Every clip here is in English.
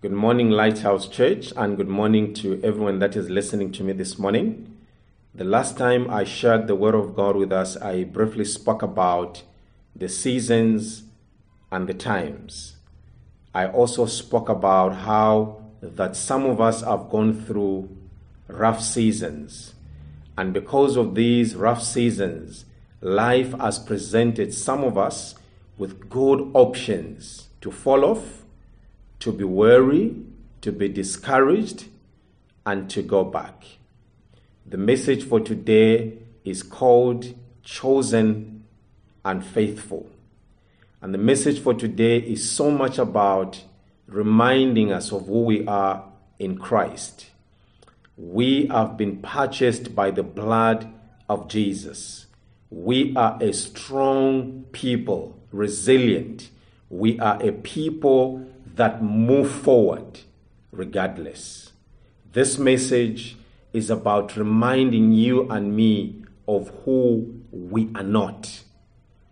Good morning, Lighthouse Church, and good morning to everyone that is listening to me this morning. The last time I shared the Word of God with us, I briefly spoke about the seasons and the times. I also spoke about how that some of us have gone through rough seasons. And because of these rough seasons, life has presented some of us with good options to fall off to be weary, to be discouraged, and to go back. The message for today is called Chosen and Faithful. And the message for today is so much about reminding us of who we are in Christ. We have been purchased by the blood of Jesus. We are a strong people, resilient. We are a people that move forward regardless. This message is about reminding you and me of who we are not.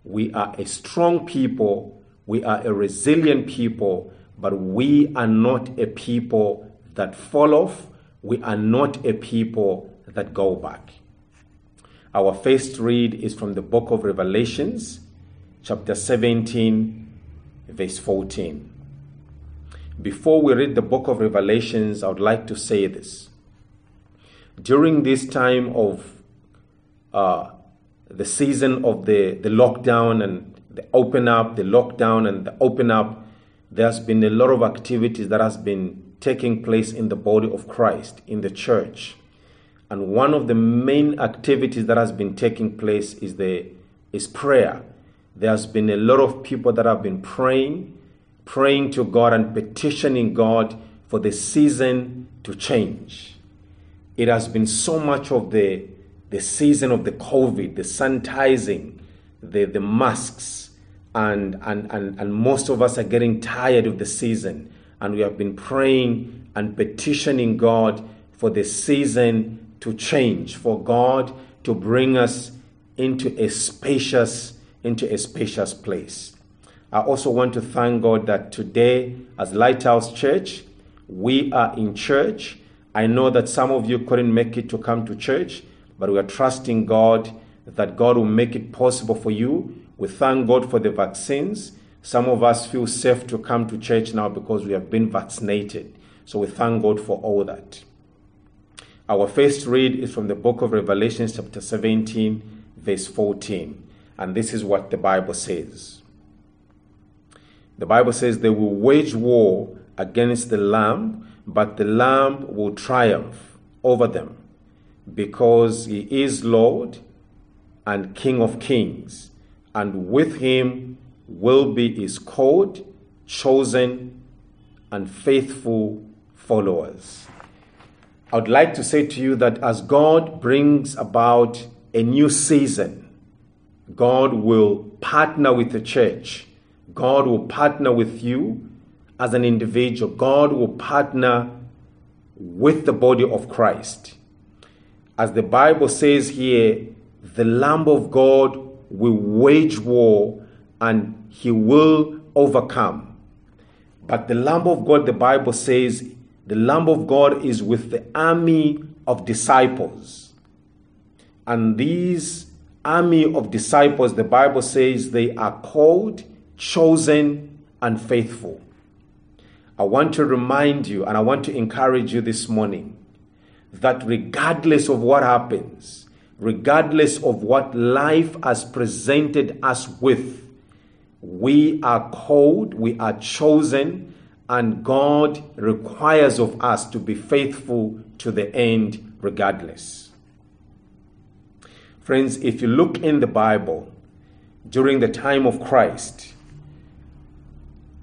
We are a strong people, we are a resilient people, but we are not a people that fall off, we are not a people that go back. Our first read is from the book of Revelations, chapter 17, verse 14. Before we read the book of Revelations, I would like to say this. During this time of uh, the season of the, the lockdown and the open up, the lockdown and the open up, there's been a lot of activities that has been taking place in the body of Christ, in the church. And one of the main activities that has been taking place is the is prayer. There's been a lot of people that have been praying praying to God and petitioning God for the season to change. It has been so much of the, the season of the COVID, the sanitizing, the, the masks, and, and, and, and most of us are getting tired of the season. And we have been praying and petitioning God for the season to change, for God to bring us into a spacious, into a spacious place. I also want to thank God that today, as Lighthouse Church, we are in church. I know that some of you couldn't make it to come to church, but we are trusting God that God will make it possible for you. We thank God for the vaccines. Some of us feel safe to come to church now because we have been vaccinated. So we thank God for all that. Our first read is from the book of Revelation, chapter 17, verse 14. And this is what the Bible says. The Bible says they will wage war against the Lamb, but the Lamb will triumph over them because he is Lord and King of kings, and with him will be his called, chosen, and faithful followers. I would like to say to you that as God brings about a new season, God will partner with the church God will partner with you as an individual. God will partner with the body of Christ. As the Bible says here, the Lamb of God will wage war and he will overcome. But the Lamb of God, the Bible says, the Lamb of God is with the army of disciples. And these army of disciples, the Bible says, they are called chosen, and faithful. I want to remind you and I want to encourage you this morning that regardless of what happens, regardless of what life has presented us with, we are called, we are chosen, and God requires of us to be faithful to the end regardless. Friends, if you look in the Bible during the time of Christ,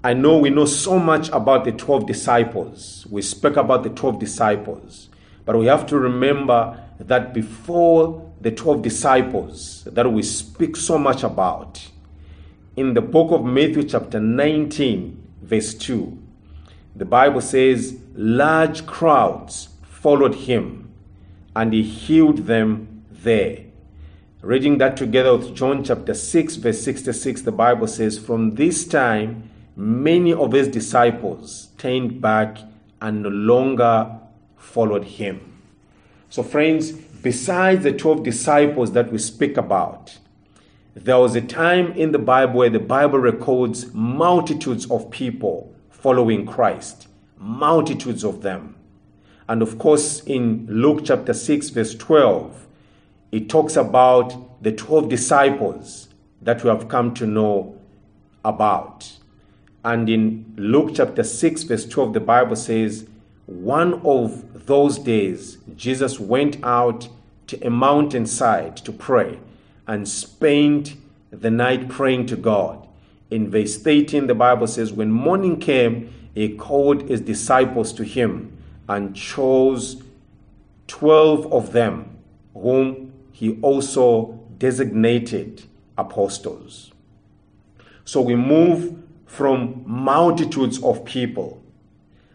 I know we know so much about the 12 disciples. We speak about the 12 disciples. But we have to remember that before the 12 disciples that we speak so much about, in the book of Matthew, chapter 19, verse 2, the Bible says, Large crowds followed him, and he healed them there. Reading that together with John chapter 6, verse 66, the Bible says, From this time, many of his disciples turned back and no longer followed him. So, friends, besides the 12 disciples that we speak about, there was a time in the Bible where the Bible records multitudes of people following Christ, multitudes of them. And of course, in Luke chapter 6, verse 12, it talks about the 12 disciples that we have come to know about. And in Luke chapter 6, verse 12, the Bible says, One of those days, Jesus went out to a mountainside to pray and spent the night praying to God. In verse 13, the Bible says, When morning came, he called his disciples to him and chose 12 of them, whom he also designated apostles. So we move from multitudes of people.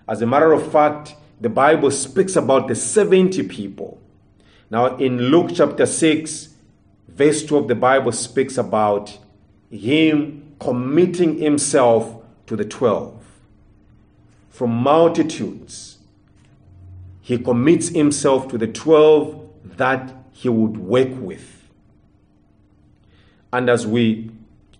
As a matter of fact, the Bible speaks about the 70 people. Now, in Luke chapter 6, verse 2 of the Bible speaks about him committing himself to the 12. From multitudes, he commits himself to the 12 that he would work with. And as we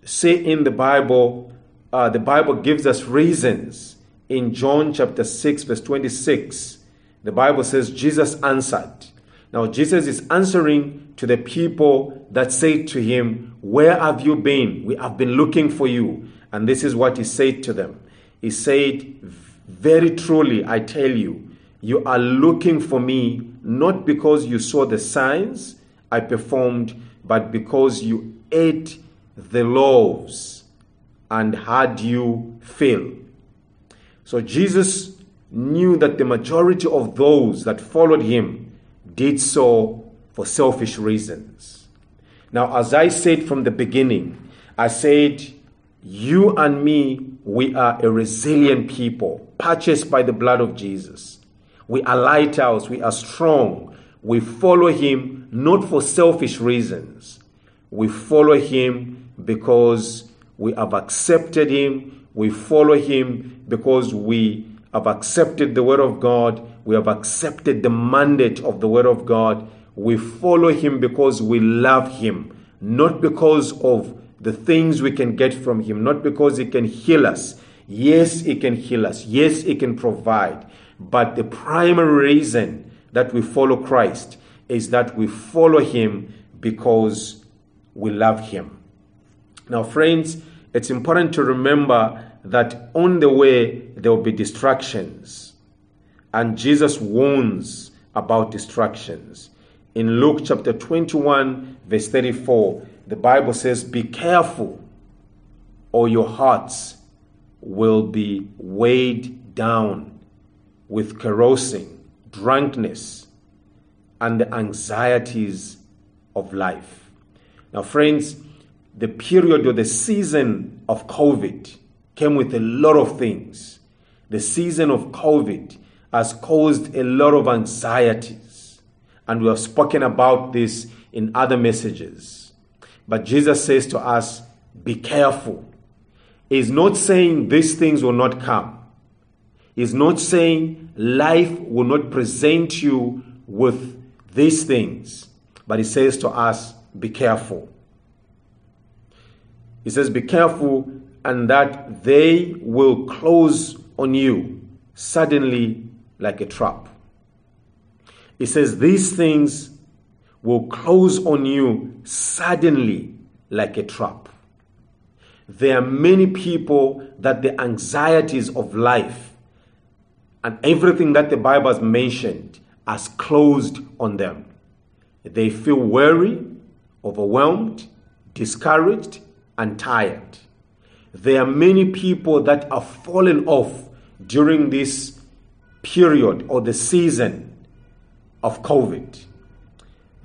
say in the Bible, uh, the Bible gives us reasons. In John chapter 6, verse 26, the Bible says, Jesus answered. Now, Jesus is answering to the people that say to him, Where have you been? We have been looking for you. And this is what he said to them. He said, Very truly, I tell you, you are looking for me not because you saw the signs I performed, but because you ate the loaves and had you fill. So Jesus knew that the majority of those that followed him did so for selfish reasons. Now, as I said from the beginning, I said, You and me, we are a resilient people, purchased by the blood of Jesus. We are lighthouse, we are strong. We follow him not for selfish reasons. We follow him because we have accepted him. We follow him because we have accepted the word of God. We have accepted the mandate of the word of God. We follow him because we love him, not because of the things we can get from him, not because he can heal us. Yes, he can heal us. Yes, he can provide. But the primary reason that we follow Christ is that we follow him because we love Him. Now, friends, it's important to remember that on the way there will be distractions, and Jesus warns about distractions. In Luke chapter 21, verse 34, the Bible says, Be careful, or your hearts will be weighed down with carousing, drunkenness, and the anxieties of life. Now, friends, the period or the season of COVID came with a lot of things. The season of COVID has caused a lot of anxieties, and we have spoken about this in other messages. But Jesus says to us, Be careful. He's not saying these things will not come. He's not saying life will not present you with these things. But he says to us, be careful. He says, Be careful, and that they will close on you suddenly like a trap. He says, These things will close on you suddenly like a trap. There are many people that the anxieties of life and everything that the Bible has mentioned has closed on them. They feel weary, overwhelmed, discouraged, and tired. There are many people that are fallen off during this period or the season of COVID.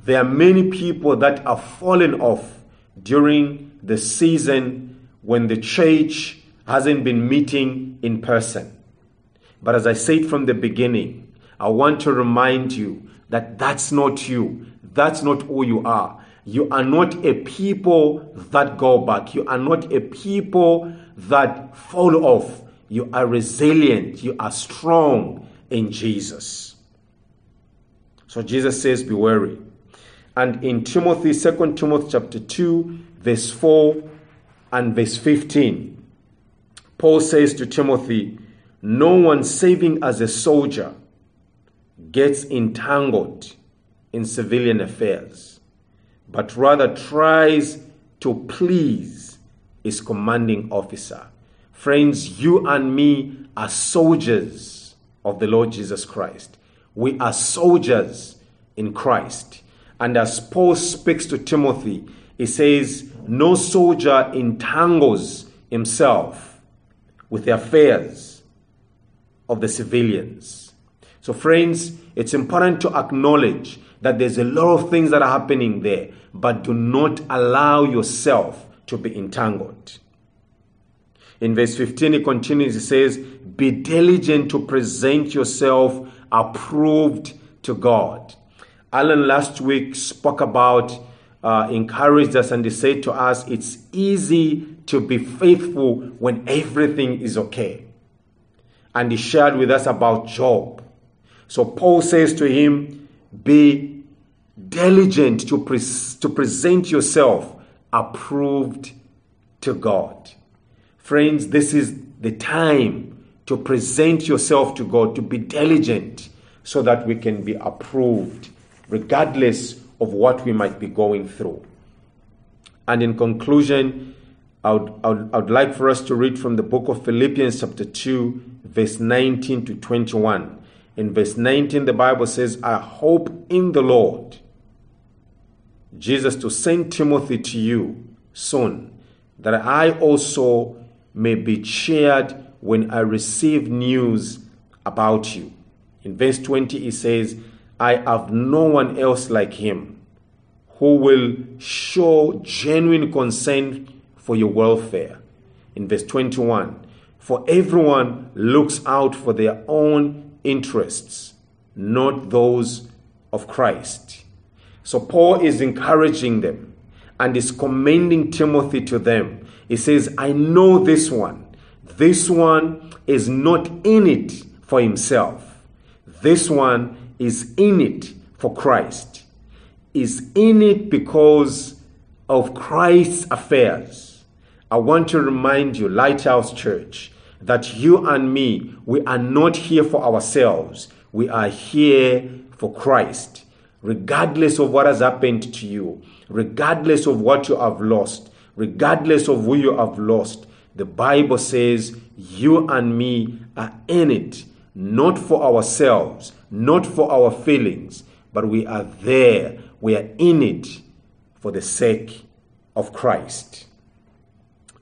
There are many people that are fallen off during the season when the church hasn't been meeting in person. But as I said from the beginning, I want to remind you that that's not you. That's not who you are. You are not a people that go back. You are not a people that fall off. You are resilient. You are strong in Jesus. So Jesus says, Be wary. And in Timothy, 2 Timothy chapter 2, verse 4 and verse 15, Paul says to Timothy, No one saving as a soldier gets entangled in civilian affairs, but rather tries to please his commanding officer. Friends, you and me are soldiers of the Lord Jesus Christ. We are soldiers in Christ. And as Paul speaks to Timothy, he says, No soldier entangles himself with the affairs of the civilians. So, friends, it's important to acknowledge that there's a lot of things that are happening there, but do not allow yourself to be entangled. In verse 15, he continues, he says, Be diligent to present yourself approved to God. Alan last week spoke about, uh, encouraged us, and he said to us, It's easy to be faithful when everything is okay. And he shared with us about Job. So Paul says to him, Be diligent to, to present yourself approved to God. Friends, this is the time to present yourself to God, to be diligent so that we can be approved, regardless of what we might be going through. And in conclusion, I would, I would, I would like for us to read from the book of Philippians, chapter 2, verse 19 to 21. In verse 19, the Bible says, I hope in the Lord Jesus to send Timothy to you soon, that I also may be cheered when I receive news about you. In verse 20, he says, I have no one else like him who will show genuine concern for your welfare. In verse 21, for everyone looks out for their own interests, not those of Christ. So Paul is encouraging them and is commending Timothy to them. He says, I know this one. This one is not in it for himself. This one is in it for Christ. Is in it because of Christ's affairs. I want to remind you, Lighthouse Church, that you and me, we are not here for ourselves. We are here for Christ regardless of what has happened to you, regardless of what you have lost, regardless of who you have lost, the Bible says you and me are in it, not for ourselves, not for our feelings, but we are there. We are in it for the sake of Christ.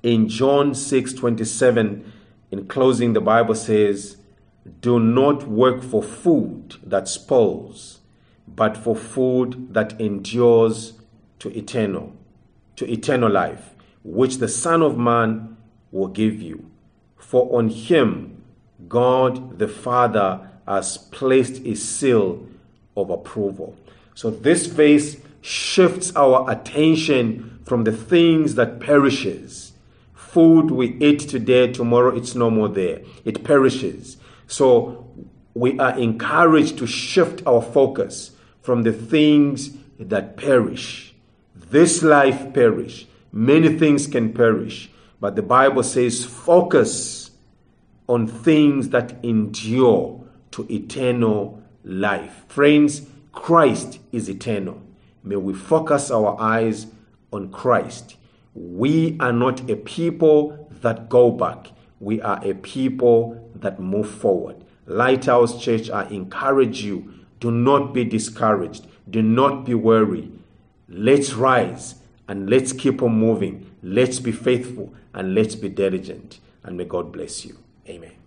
In John 6 27, in closing, the Bible says, Do not work for food that spoils but for food that endures to eternal, to eternal life, which the Son of Man will give you. For on him God the Father has placed a seal of approval. So this verse shifts our attention from the things that perishes. Food we eat today, tomorrow it's no more there. It perishes. So we are encouraged to shift our focus from the things that perish. This life perish. Many things can perish. But the Bible says focus on things that endure to eternal life. Friends, Christ is eternal. May we focus our eyes on Christ. We are not a people that go back. We are a people that move forward. Lighthouse Church, I encourage you do not be discouraged. Do not be weary. Let's rise and let's keep on moving. Let's be faithful and let's be diligent. And may God bless you. Amen.